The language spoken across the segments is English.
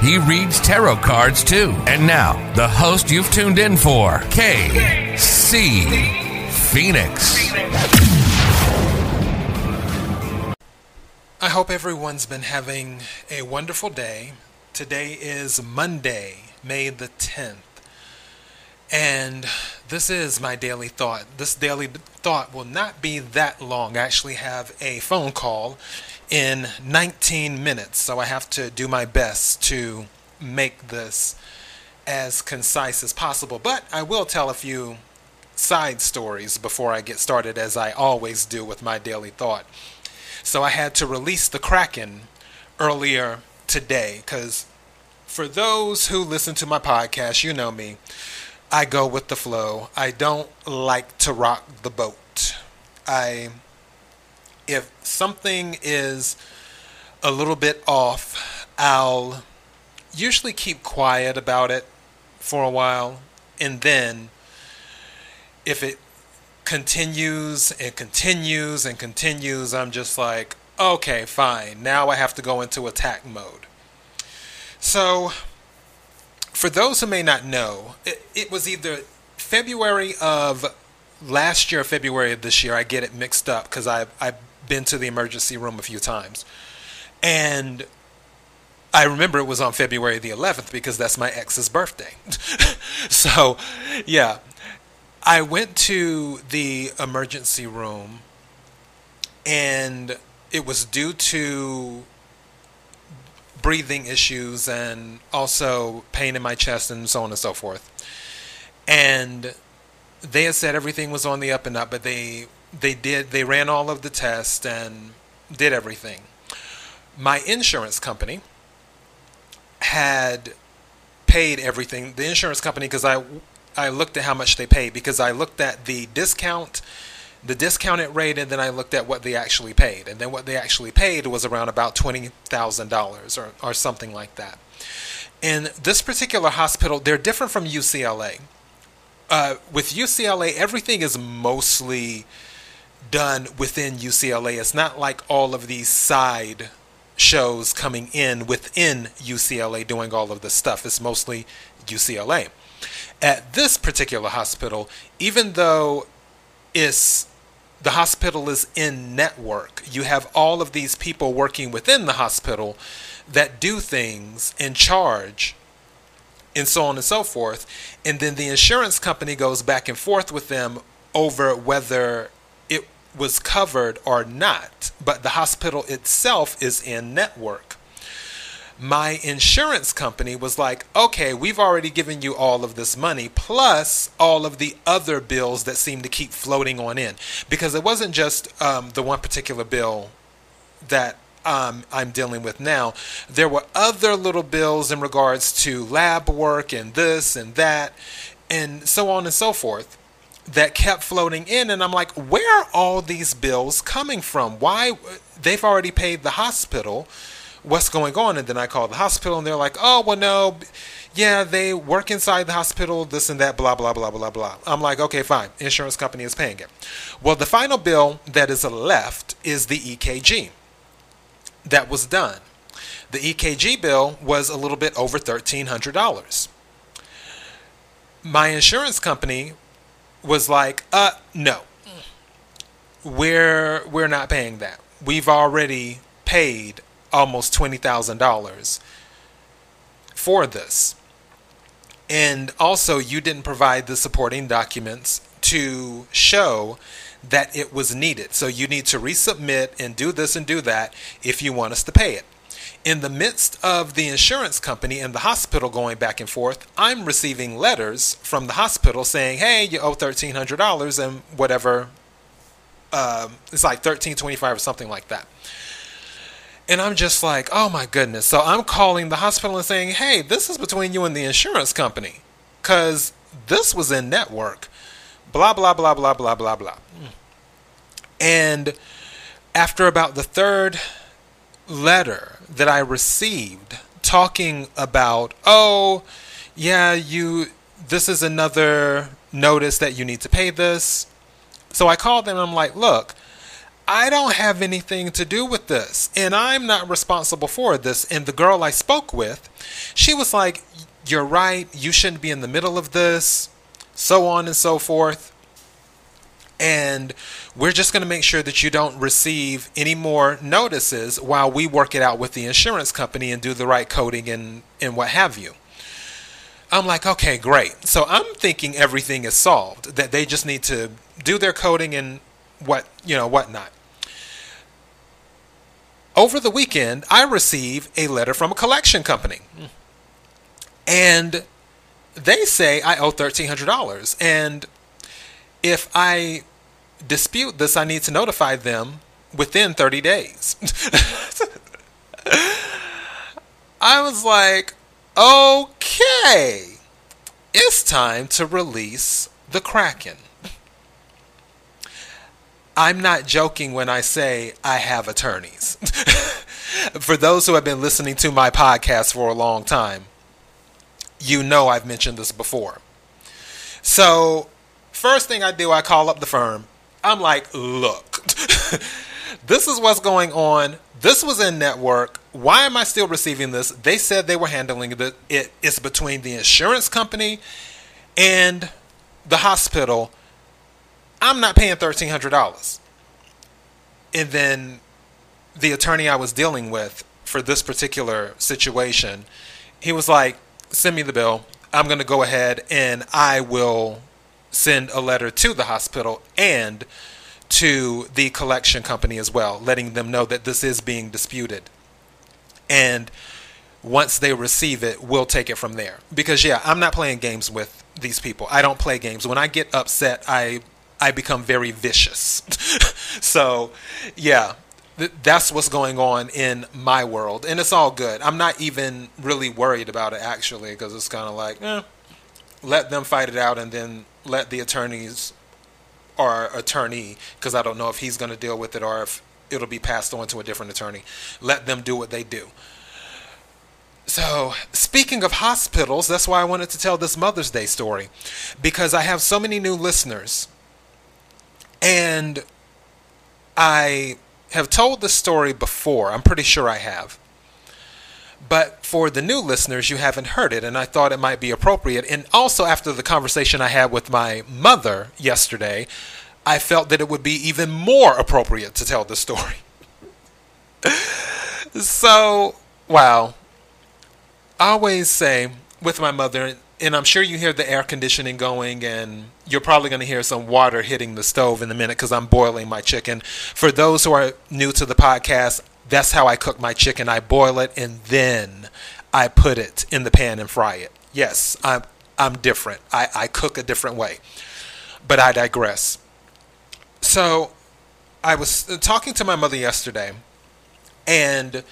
He reads tarot cards too. And now, the host you've tuned in for, KC Phoenix. I hope everyone's been having a wonderful day. Today is Monday, May the 10th. And this is my daily thought. This daily thought will not be that long. I actually have a phone call in 19 minutes, so I have to do my best to make this as concise as possible. But I will tell a few side stories before I get started, as I always do with my daily thought. So I had to release the Kraken earlier today because for those who listen to my podcast, you know me. I go with the flow. I don't like to rock the boat. I if something is a little bit off, I'll usually keep quiet about it for a while. And then if it continues and continues and continues, I'm just like, okay, fine. Now I have to go into attack mode. So, for those who may not know, it, it was either February of last year or February of this year. I get it mixed up because I've, I've been to the emergency room a few times. And I remember it was on February the 11th because that's my ex's birthday. so, yeah. I went to the emergency room and it was due to breathing issues and also pain in my chest and so on and so forth. And they had said everything was on the up and up, but they they did they ran all of the tests and did everything. My insurance company had paid everything. The insurance company because I I looked at how much they paid because I looked at the discount the discounted rate and then I looked at what they actually paid. And then what they actually paid was around about $20,000 or, or something like that. In this particular hospital, they're different from UCLA. Uh, with UCLA, everything is mostly done within UCLA. It's not like all of these side shows coming in within UCLA doing all of this stuff. It's mostly UCLA. At this particular hospital, even though it's the hospital is in network. You have all of these people working within the hospital that do things in charge and so on and so forth. And then the insurance company goes back and forth with them over whether it was covered or not. But the hospital itself is in network my insurance company was like, okay, we've already given you all of this money, plus all of the other bills that seem to keep floating on in. Because it wasn't just um, the one particular bill that um, I'm dealing with now. There were other little bills in regards to lab work and this and that, and so on and so forth. That kept floating in, and I'm like, where are all these bills coming from? Why? They've already paid the hospital what's going on? And then I call the hospital and they're like, oh, well, no, yeah, they work inside the hospital, this and that, blah, blah, blah, blah, blah. I'm like, okay, fine. Insurance company is paying it. Well, the final bill that is left is the EKG that was done. The EKG bill was a little bit over $1,300. My insurance company was like, uh, no, we're, we're not paying that. We've already paid almost $20,000 for this. And also, you didn't provide the supporting documents to show that it was needed. So you need to resubmit and do this and do that if you want us to pay it. In the midst of the insurance company and the hospital going back and forth, I'm receiving letters from the hospital saying, "Hey, you owe thirteen hundred dollars and whatever." Um, it's like thirteen twenty-five or something like that. And I'm just like, oh my goodness. So I'm calling the hospital and saying, hey, this is between you and the insurance company. Because this was in network. Blah, blah, blah, blah, blah, blah, blah. And after about the third letter that I received talking about, oh, yeah, you, this is another notice that you need to pay this. So I called them I'm like, look, I don't have anything to do with this, and I'm not responsible for this. And the girl I spoke with, she was like, You're right, you shouldn't be in the middle of this, so on and so forth. And we're just going to make sure that you don't receive any more notices while we work it out with the insurance company and do the right coding and, and what have you. I'm like, okay, great. So I'm thinking everything is solved, that they just need to do their coding and what, you know, whatnot. Over the weekend, I receive a letter from a collection company. Hmm. And they say I owe $1,300. And if I dispute this, I need to notify them within 30 days. I was like, okay, it's time to release the Kraken. I'm not joking when I say I have attorneys. for those who have been listening to my podcast for a long time, you know I've mentioned this before. So, first thing I do, I call up the firm. I'm like, look, this is what's going on. This was in network. Why am I still receiving this? They said they were handling it. It's between the insurance company and the hospital I'm not paying thirteen hundred dollars. And then the attorney I was dealing with for this particular situation, he was like, "Send me the bill. I'm going to go ahead and I will send a letter to the hospital and to the collection company as well, letting them know that this is being disputed. And once they receive it, we'll take it from there. Because yeah, I'm not playing games with these people. I don't play games. When I get upset, I I become very vicious. so, yeah, th- that's what's going on in my world, and it's all good. I'm not even really worried about it actually, because it's kind of like, eh, let them fight it out, and then let the attorneys or attorney, because I don't know if he's going to deal with it or if it'll be passed on to a different attorney. Let them do what they do. So, speaking of hospitals, that's why I wanted to tell this Mother's Day story because I have so many new listeners and I have told the story before. I'm pretty sure I have. But for the new listeners, you haven't heard it, and I thought it might be appropriate. And also, after the conversation I had with my mother yesterday, I felt that it would be even more appropriate to tell the story. so, wow. I always say with my mother, and I'm sure you hear the air conditioning going, and you're probably going to hear some water hitting the stove in a minute because I'm boiling my chicken. For those who are new to the podcast, that's how I cook my chicken. I boil it and then I put it in the pan and fry it. Yes, I'm I'm different. I, I cook a different way. But I digress. So I was talking to my mother yesterday, and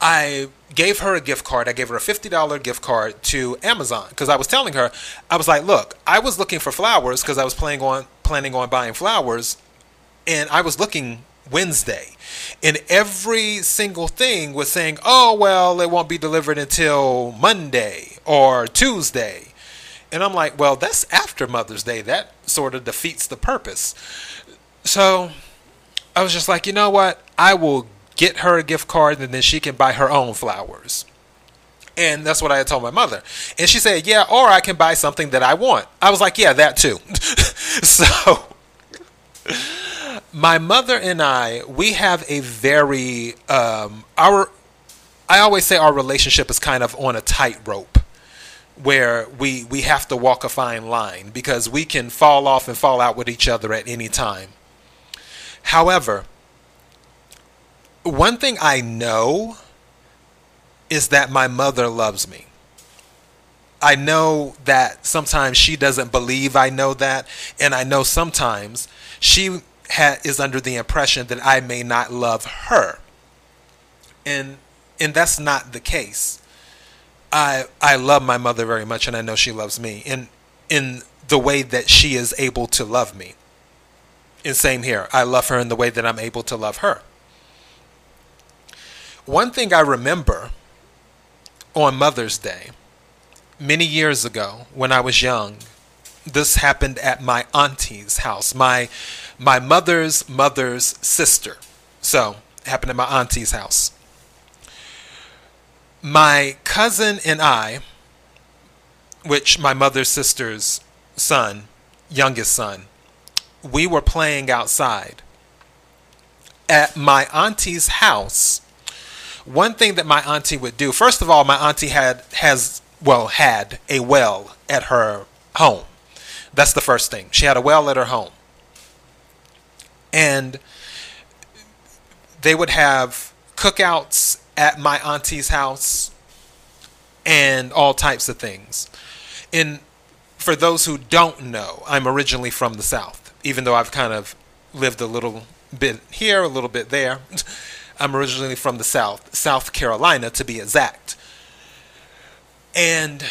I gave her a gift card. I gave her a $50 gift card to Amazon because I was telling her, I was like, look, I was looking for flowers because I was planning on planning on buying flowers and I was looking Wednesday. And every single thing was saying, "Oh, well, it won't be delivered until Monday or Tuesday." And I'm like, "Well, that's after Mother's Day. That sort of defeats the purpose." So, I was just like, "You know what? I will get her a gift card and then she can buy her own flowers. And that's what I had told my mother. And she said, Yeah, or I can buy something that I want. I was like, Yeah, that too. so, my mother and I, we have a very, um, our, I always say our relationship is kind of on a tightrope where we, we have to walk a fine line because we can fall off and fall out with each other at any time. However, one thing I know is that my mother loves me. I know that sometimes she doesn't believe I know that, and I know sometimes she ha- is under the impression that I may not love her, and and that's not the case. I I love my mother very much, and I know she loves me. And in the way that she is able to love me. And same here. I love her in the way that I'm able to love her. One thing I remember on Mother's Day many years ago when I was young, this happened at my auntie's house, my my mother's mother's sister. So, happened at my auntie's house. My cousin and I, which my mother's sister's son, youngest son, we were playing outside. At my auntie's house, one thing that my auntie would do, first of all, my auntie had has well had a well at her home. That's the first thing. She had a well at her home. And they would have cookouts at my auntie's house and all types of things. And for those who don't know, I'm originally from the South, even though I've kind of lived a little bit here, a little bit there. I'm originally from the South, South Carolina to be exact. And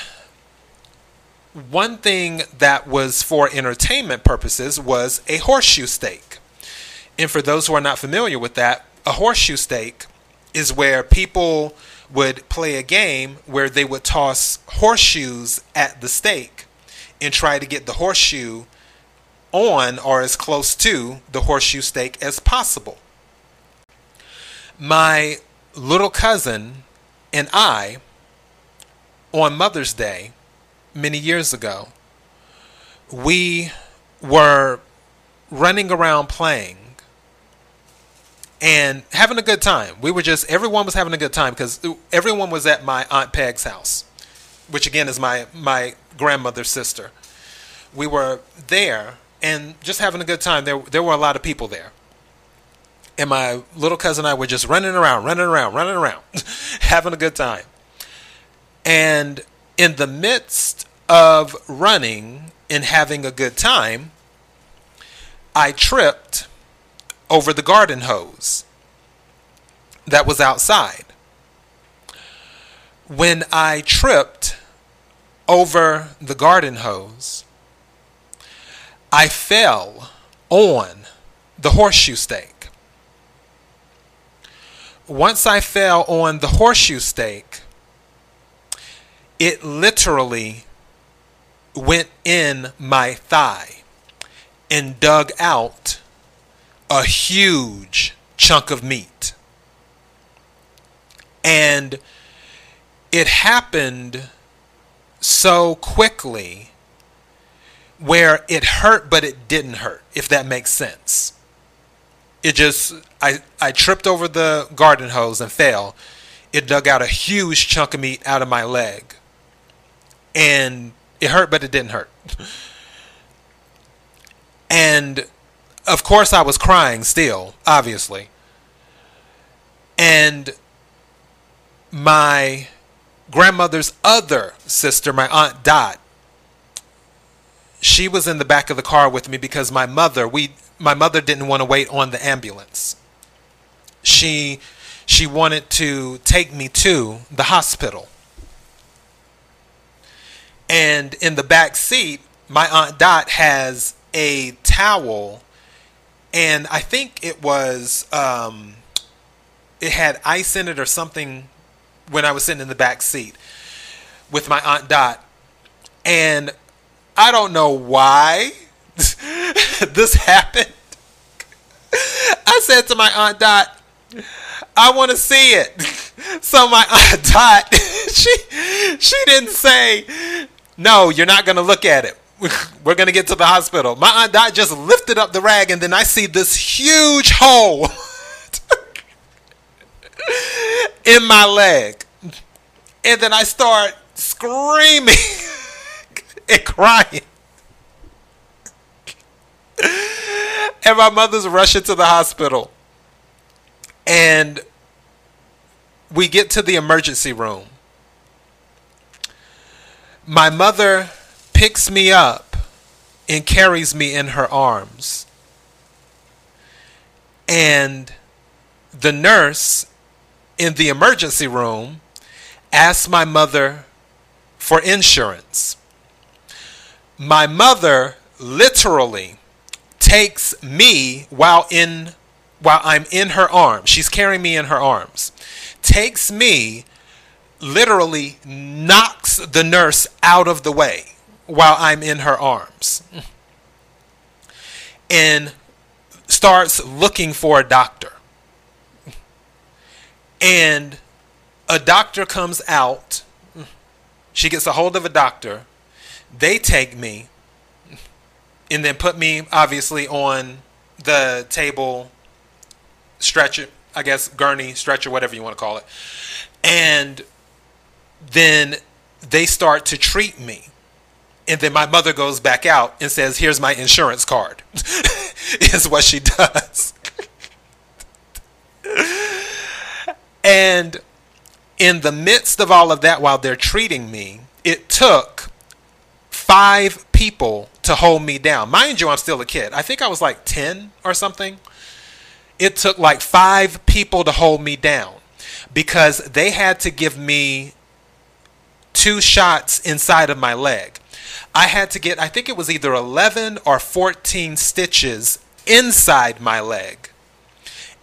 one thing that was for entertainment purposes was a horseshoe stake. And for those who are not familiar with that, a horseshoe stake is where people would play a game where they would toss horseshoes at the stake and try to get the horseshoe on or as close to the horseshoe stake as possible. My little cousin and I, on Mother's Day, many years ago, we were running around playing and having a good time. We were just everyone was having a good time because everyone was at my aunt Peg's house, which again is my my grandmother's sister. We were there and just having a good time. There there were a lot of people there. And my little cousin and I were just running around, running around, running around, having a good time. And in the midst of running and having a good time, I tripped over the garden hose that was outside. When I tripped over the garden hose, I fell on the horseshoe stake. Once I fell on the horseshoe stake, it literally went in my thigh and dug out a huge chunk of meat. And it happened so quickly where it hurt but it didn't hurt if that makes sense. It just i i tripped over the garden hose and fell. It dug out a huge chunk of meat out of my leg. And it hurt but it didn't hurt. And of course I was crying still, obviously. And my grandmother's other sister, my aunt Dot, she was in the back of the car with me because my mother, we my mother didn't want to wait on the ambulance. She she wanted to take me to the hospital. And in the back seat, my aunt Dot has a towel and I think it was um, it had ice in it or something when I was sitting in the back seat with my aunt Dot, and I don't know why this happened. I said to my aunt Dot, "I want to see it." So my aunt Dot, she she didn't say, "No, you're not going to look at it." we're gonna get to the hospital. My aunt just lifted up the rag, and then I see this huge hole in my leg, and then I start screaming and crying. and my mother's rushing to the hospital. And we get to the emergency room. My mother picks me up and carries me in her arms. And the nurse in the emergency room asks my mother for insurance. My mother literally takes me while in while I'm in her arms. She's carrying me in her arms. Takes me literally knocks the nurse out of the way while I'm in her arms. And starts looking for a doctor. And a doctor comes out. She gets a hold of a doctor. They take me and then put me obviously on the table stretcher, I guess gurney, stretcher, whatever you want to call it. And then they start to treat me. And then my mother goes back out and says, Here's my insurance card, is what she does. and in the midst of all of that, while they're treating me, it took five people to hold me down. Mind you, I'm still a kid. I think I was like 10 or something. It took like five people to hold me down because they had to give me two shots inside of my leg. I had to get, I think it was either 11 or 14 stitches inside my leg.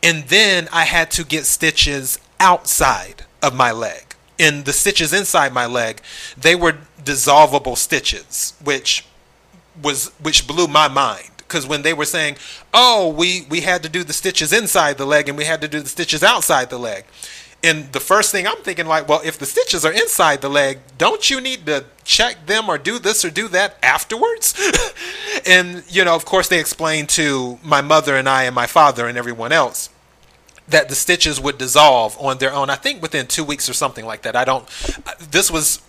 And then I had to get stitches outside of my leg. And the stitches inside my leg, they were dissolvable stitches, which was which blew my mind because when they were saying, "Oh, we we had to do the stitches inside the leg and we had to do the stitches outside the leg," and the first thing I'm thinking, like, well, if the stitches are inside the leg, don't you need to check them or do this or do that afterwards? and, you know, of course, they explained to my mother and I and my father and everyone else that the stitches would dissolve on their own. I think within two weeks or something like that. I don't, this was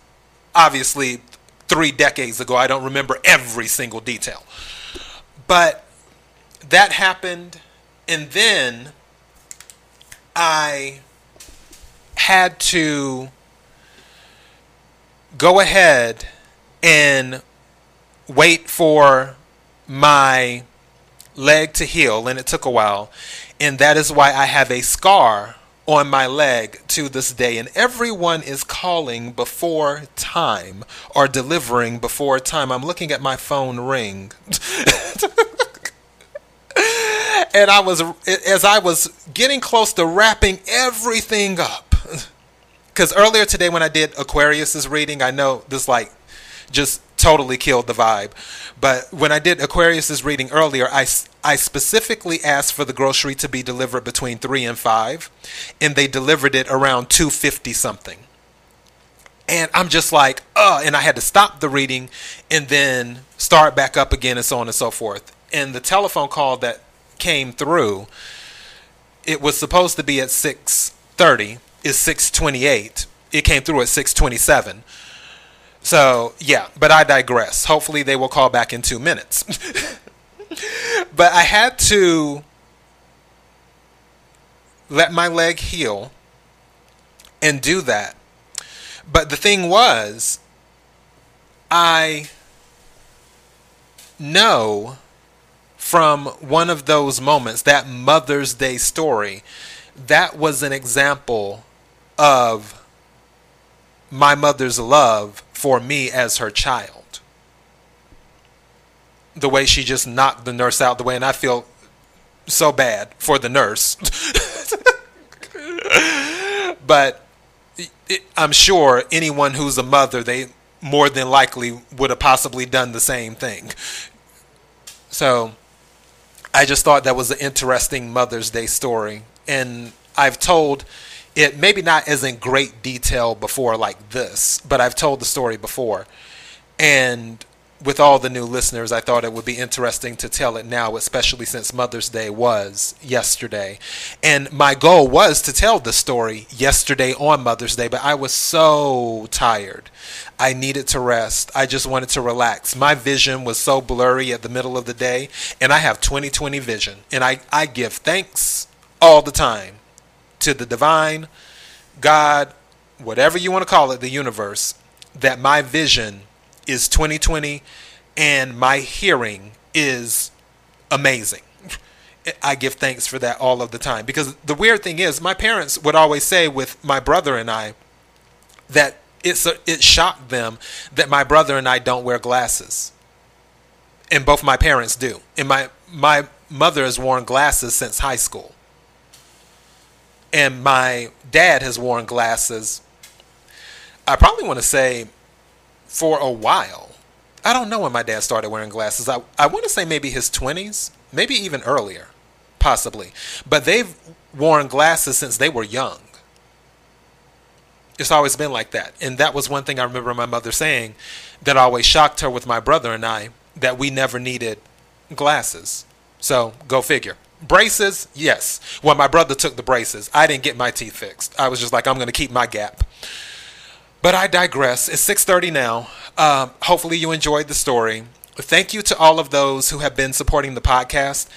obviously three decades ago. I don't remember every single detail. But that happened. And then I had to go ahead and wait for my leg to heal, and it took a while. And that is why I have a scar on my leg to this day. And everyone is calling before time or delivering before time. I'm looking at my phone ring. and I was, as I was getting close to wrapping everything up, because earlier today when I did Aquarius's reading, I know this like just totally killed the vibe. But when I did Aquarius's reading earlier, I, I specifically asked for the grocery to be delivered between 3 and 5, and they delivered it around 250 something. And I'm just like, uh, and I had to stop the reading and then start back up again and so on and so forth. And the telephone call that came through, it was supposed to be at 6:30 is 628. It came through at 627. So, yeah, but I digress. Hopefully, they will call back in two minutes. but I had to let my leg heal and do that. But the thing was, I know from one of those moments, that Mother's Day story, that was an example of my mother's love for me as her child. The way she just knocked the nurse out the way, and I feel so bad for the nurse. but I'm sure anyone who's a mother, they more than likely would have possibly done the same thing. So I just thought that was an interesting Mother's Day story. And I've told it maybe not as in great detail before like this, but I've told the story before. And with all the new listeners, I thought it would be interesting to tell it now, especially since Mother's Day was yesterday. And my goal was to tell the story yesterday on Mother's Day, but I was so tired. I needed to rest. I just wanted to relax. My vision was so blurry at the middle of the day, and I have 20/20 vision. And I, I give thanks all the time to the divine, God, whatever you want to call it, the universe, that my vision is 2020 and my hearing is amazing. I give thanks for that all of the time because the weird thing is my parents would always say with my brother and I that it's a, it shocked them that my brother and I don't wear glasses. and both my parents do. And my my mother has worn glasses since high school, and my dad has worn glasses. I probably want to say for a while. I don't know when my dad started wearing glasses. I, I want to say maybe his 20s, maybe even earlier, possibly. But they've worn glasses since they were young. It's always been like that. And that was one thing I remember my mother saying that always shocked her with my brother and I that we never needed glasses. So go figure. Braces, yes. Well, my brother took the braces. I didn't get my teeth fixed. I was just like, I'm going to keep my gap. But I digress. It's 6:30 now. Um, hopefully you enjoyed the story. Thank you to all of those who have been supporting the podcast.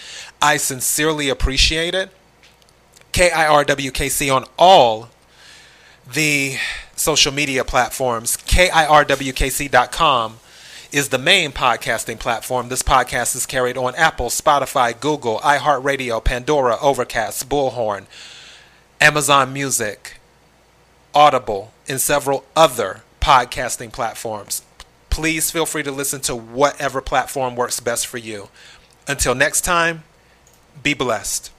I sincerely appreciate it. KIRWKC on all the social media platforms. KIRWKC.com is the main podcasting platform. This podcast is carried on Apple, Spotify, Google, iHeartRadio, Pandora, Overcast, Bullhorn, Amazon Music, Audible, and several other podcasting platforms. Please feel free to listen to whatever platform works best for you. Until next time, be blessed.